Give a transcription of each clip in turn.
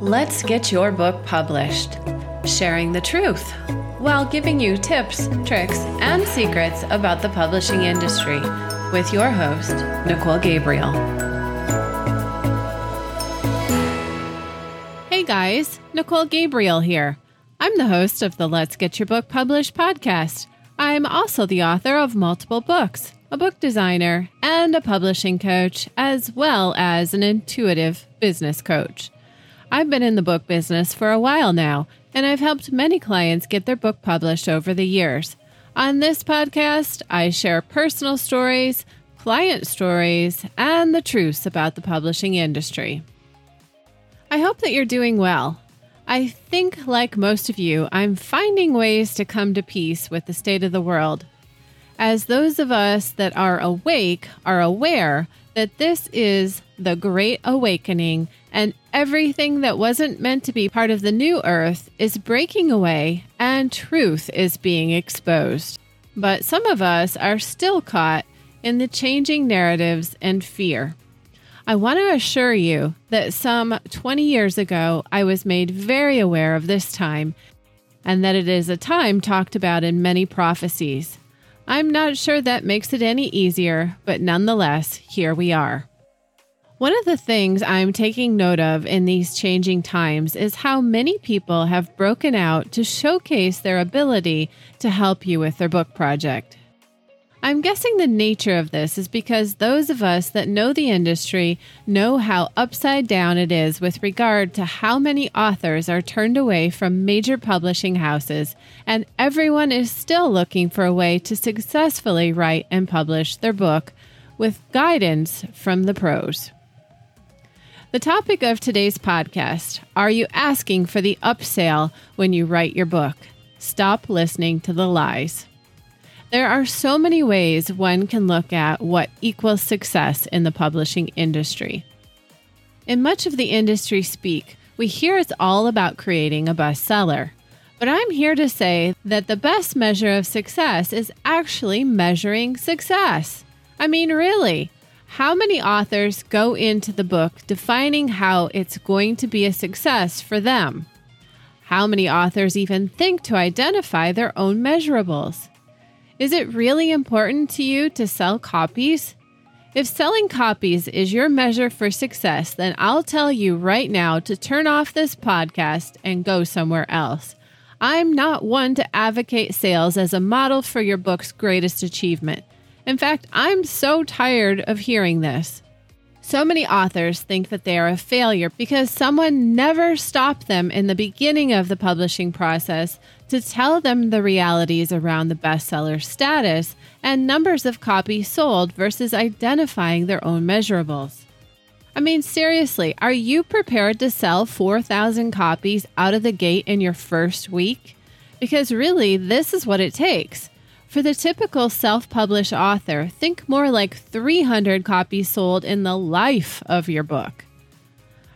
Let's get your book published, sharing the truth while giving you tips, tricks, and secrets about the publishing industry with your host, Nicole Gabriel. Hey guys, Nicole Gabriel here. I'm the host of the Let's Get Your Book Published podcast. I'm also the author of multiple books, a book designer, and a publishing coach, as well as an intuitive business coach. I've been in the book business for a while now, and I've helped many clients get their book published over the years. On this podcast, I share personal stories, client stories, and the truths about the publishing industry. I hope that you're doing well. I think, like most of you, I'm finding ways to come to peace with the state of the world. As those of us that are awake are aware that this is the Great Awakening and everything that wasn't meant to be part of the new earth is breaking away and truth is being exposed. But some of us are still caught in the changing narratives and fear. I want to assure you that some 20 years ago, I was made very aware of this time and that it is a time talked about in many prophecies. I'm not sure that makes it any easier, but nonetheless, here we are. One of the things I'm taking note of in these changing times is how many people have broken out to showcase their ability to help you with their book project. I'm guessing the nature of this is because those of us that know the industry know how upside down it is with regard to how many authors are turned away from major publishing houses, and everyone is still looking for a way to successfully write and publish their book with guidance from the pros. The topic of today's podcast Are you asking for the upsell when you write your book? Stop listening to the lies. There are so many ways one can look at what equals success in the publishing industry. In much of the industry speak, we hear it's all about creating a bestseller. But I'm here to say that the best measure of success is actually measuring success. I mean, really. How many authors go into the book defining how it's going to be a success for them? How many authors even think to identify their own measurables? Is it really important to you to sell copies? If selling copies is your measure for success, then I'll tell you right now to turn off this podcast and go somewhere else. I'm not one to advocate sales as a model for your book's greatest achievement. In fact, I'm so tired of hearing this. So many authors think that they are a failure because someone never stopped them in the beginning of the publishing process to tell them the realities around the bestseller status and numbers of copies sold versus identifying their own measurables. I mean, seriously, are you prepared to sell 4,000 copies out of the gate in your first week? Because really, this is what it takes. For the typical self published author, think more like 300 copies sold in the life of your book.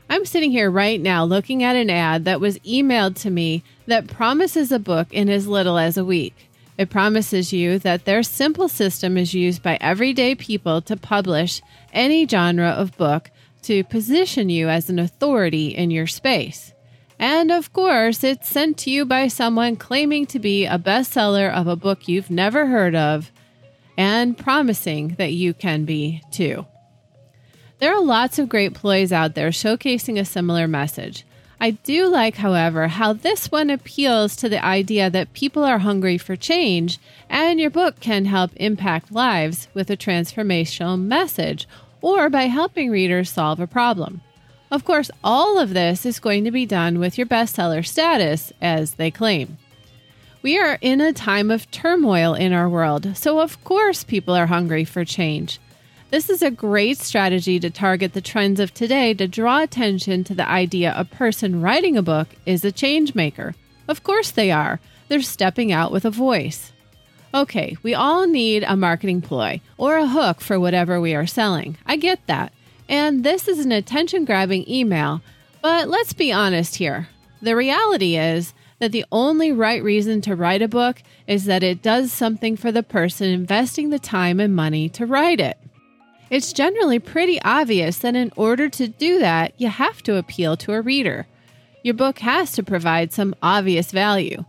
I'm sitting here right now looking at an ad that was emailed to me that promises a book in as little as a week. It promises you that their simple system is used by everyday people to publish any genre of book to position you as an authority in your space. And of course, it's sent to you by someone claiming to be a bestseller of a book you've never heard of and promising that you can be too. There are lots of great ploys out there showcasing a similar message. I do like, however, how this one appeals to the idea that people are hungry for change, and your book can help impact lives with a transformational message or by helping readers solve a problem. Of course, all of this is going to be done with your bestseller status, as they claim. We are in a time of turmoil in our world, so of course people are hungry for change. This is a great strategy to target the trends of today to draw attention to the idea a person writing a book is a change maker. Of course they are. They're stepping out with a voice. Okay, we all need a marketing ploy or a hook for whatever we are selling. I get that. And this is an attention grabbing email, but let's be honest here. The reality is that the only right reason to write a book is that it does something for the person investing the time and money to write it. It's generally pretty obvious that in order to do that, you have to appeal to a reader. Your book has to provide some obvious value.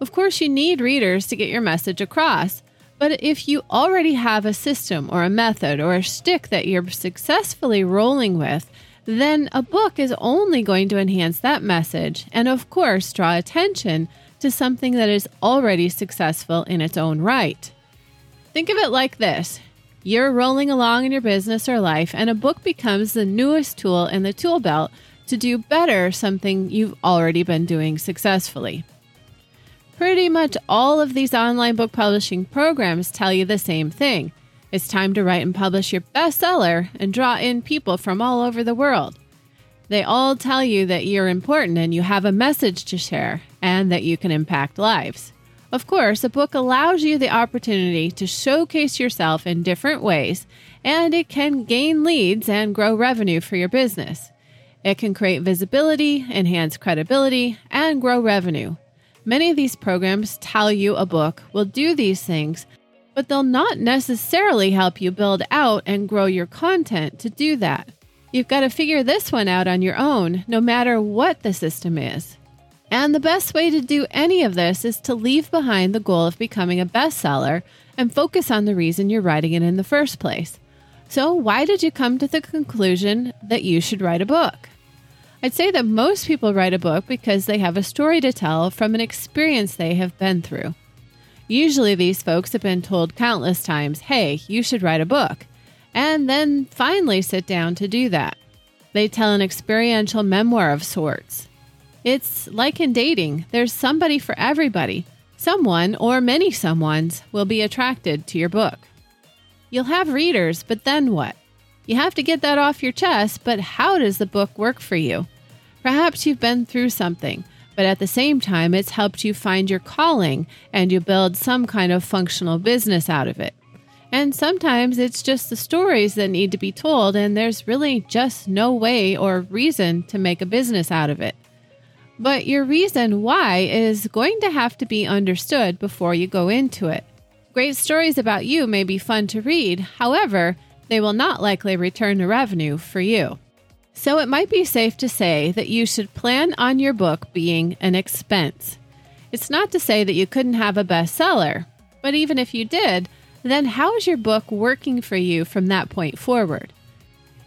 Of course, you need readers to get your message across, but if you already have a system or a method or a stick that you're successfully rolling with, then a book is only going to enhance that message and, of course, draw attention to something that is already successful in its own right. Think of it like this you're rolling along in your business or life, and a book becomes the newest tool in the tool belt to do better something you've already been doing successfully. Pretty much all of these online book publishing programs tell you the same thing. It's time to write and publish your bestseller and draw in people from all over the world. They all tell you that you're important and you have a message to share and that you can impact lives. Of course, a book allows you the opportunity to showcase yourself in different ways, and it can gain leads and grow revenue for your business. It can create visibility, enhance credibility, and grow revenue. Many of these programs tell you a book will do these things, but they'll not necessarily help you build out and grow your content to do that. You've got to figure this one out on your own, no matter what the system is. And the best way to do any of this is to leave behind the goal of becoming a bestseller and focus on the reason you're writing it in the first place. So, why did you come to the conclusion that you should write a book? I'd say that most people write a book because they have a story to tell from an experience they have been through. Usually, these folks have been told countless times, hey, you should write a book, and then finally sit down to do that. They tell an experiential memoir of sorts. It's like in dating, there's somebody for everybody. Someone, or many someones, will be attracted to your book. You'll have readers, but then what? You have to get that off your chest, but how does the book work for you? Perhaps you've been through something, but at the same time, it's helped you find your calling and you build some kind of functional business out of it. And sometimes it's just the stories that need to be told, and there's really just no way or reason to make a business out of it. But your reason why is going to have to be understood before you go into it. Great stories about you may be fun to read, however, they will not likely return the revenue for you. So it might be safe to say that you should plan on your book being an expense. It's not to say that you couldn't have a bestseller, but even if you did, then how is your book working for you from that point forward?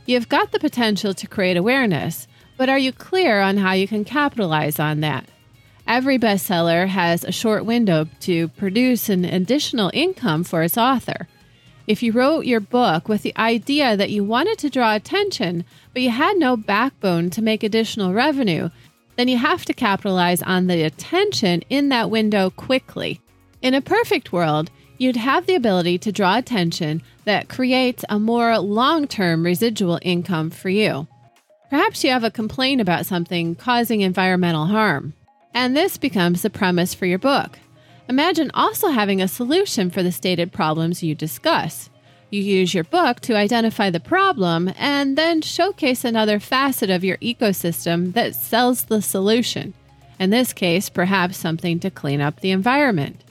You've got the potential to create awareness, but are you clear on how you can capitalize on that? Every bestseller has a short window to produce an additional income for its author. If you wrote your book with the idea that you wanted to draw attention, but you had no backbone to make additional revenue, then you have to capitalize on the attention in that window quickly. In a perfect world, you'd have the ability to draw attention that creates a more long term residual income for you. Perhaps you have a complaint about something causing environmental harm, and this becomes the premise for your book. Imagine also having a solution for the stated problems you discuss. You use your book to identify the problem and then showcase another facet of your ecosystem that sells the solution. In this case, perhaps something to clean up the environment.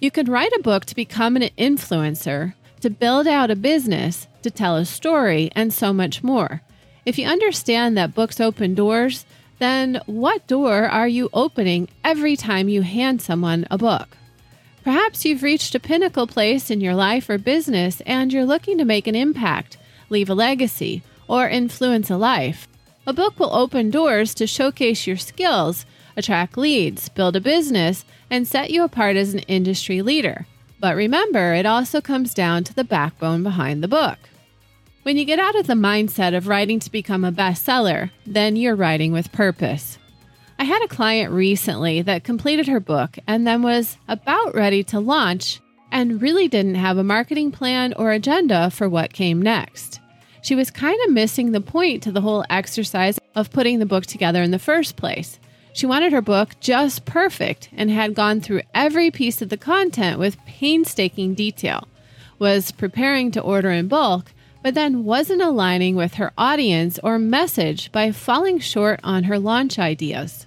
You could write a book to become an influencer, to build out a business, to tell a story, and so much more. If you understand that books open doors, then what door are you opening every time you hand someone a book? Perhaps you've reached a pinnacle place in your life or business and you're looking to make an impact, leave a legacy, or influence a life. A book will open doors to showcase your skills, attract leads, build a business, and set you apart as an industry leader. But remember, it also comes down to the backbone behind the book. When you get out of the mindset of writing to become a bestseller, then you're writing with purpose. I had a client recently that completed her book and then was about ready to launch and really didn't have a marketing plan or agenda for what came next. She was kind of missing the point to the whole exercise of putting the book together in the first place. She wanted her book just perfect and had gone through every piece of the content with painstaking detail, was preparing to order in bulk, but then wasn't aligning with her audience or message by falling short on her launch ideas.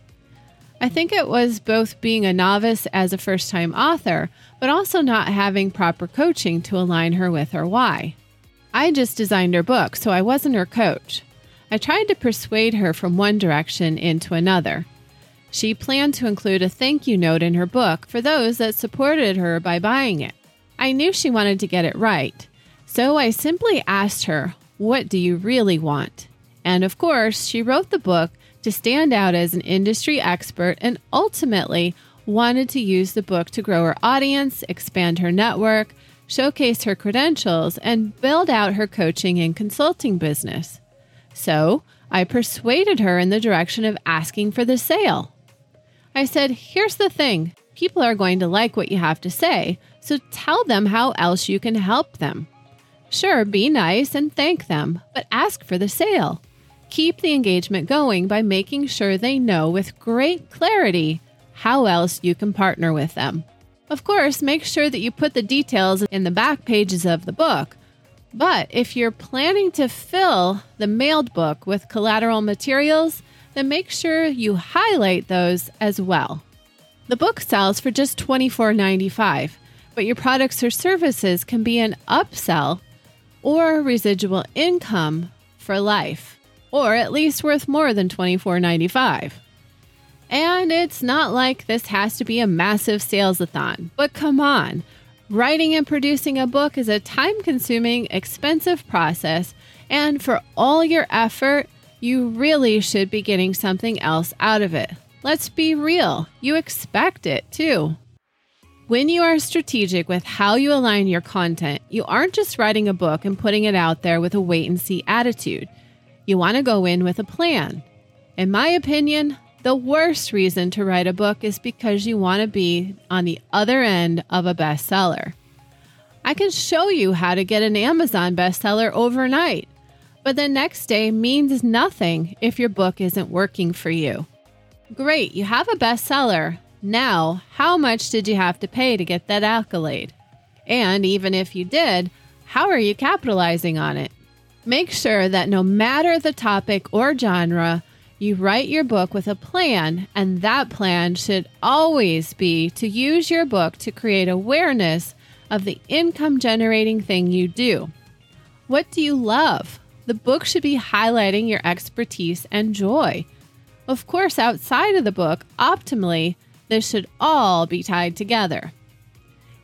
I think it was both being a novice as a first time author, but also not having proper coaching to align her with her why. I just designed her book, so I wasn't her coach. I tried to persuade her from one direction into another. She planned to include a thank you note in her book for those that supported her by buying it. I knew she wanted to get it right, so I simply asked her, What do you really want? And of course, she wrote the book to stand out as an industry expert and ultimately wanted to use the book to grow her audience, expand her network, showcase her credentials, and build out her coaching and consulting business. So I persuaded her in the direction of asking for the sale. I said, Here's the thing people are going to like what you have to say, so tell them how else you can help them. Sure, be nice and thank them, but ask for the sale. Keep the engagement going by making sure they know with great clarity how else you can partner with them. Of course, make sure that you put the details in the back pages of the book. But if you're planning to fill the mailed book with collateral materials, then make sure you highlight those as well. The book sells for just $24.95, but your products or services can be an upsell or residual income for life, or at least worth more than $24.95. And it's not like this has to be a massive salesathon, but come on. Writing and producing a book is a time consuming, expensive process, and for all your effort, you really should be getting something else out of it. Let's be real, you expect it too. When you are strategic with how you align your content, you aren't just writing a book and putting it out there with a wait and see attitude. You want to go in with a plan. In my opinion, the worst reason to write a book is because you want to be on the other end of a bestseller. I can show you how to get an Amazon bestseller overnight, but the next day means nothing if your book isn't working for you. Great, you have a bestseller. Now, how much did you have to pay to get that accolade? And even if you did, how are you capitalizing on it? Make sure that no matter the topic or genre, you write your book with a plan, and that plan should always be to use your book to create awareness of the income generating thing you do. What do you love? The book should be highlighting your expertise and joy. Of course, outside of the book, optimally, this should all be tied together.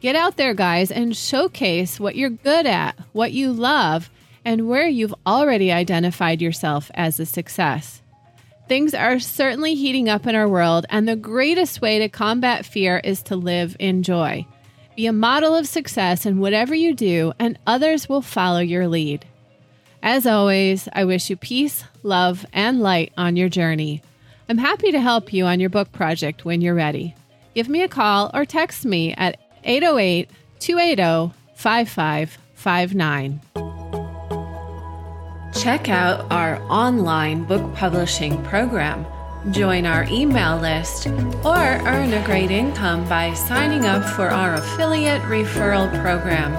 Get out there, guys, and showcase what you're good at, what you love, and where you've already identified yourself as a success. Things are certainly heating up in our world, and the greatest way to combat fear is to live in joy. Be a model of success in whatever you do, and others will follow your lead. As always, I wish you peace, love, and light on your journey. I'm happy to help you on your book project when you're ready. Give me a call or text me at 808 280 5559. Check out our online book publishing program. Join our email list or earn a great income by signing up for our affiliate referral program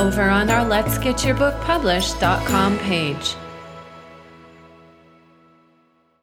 over on our Let's Get Your Book Published.com page.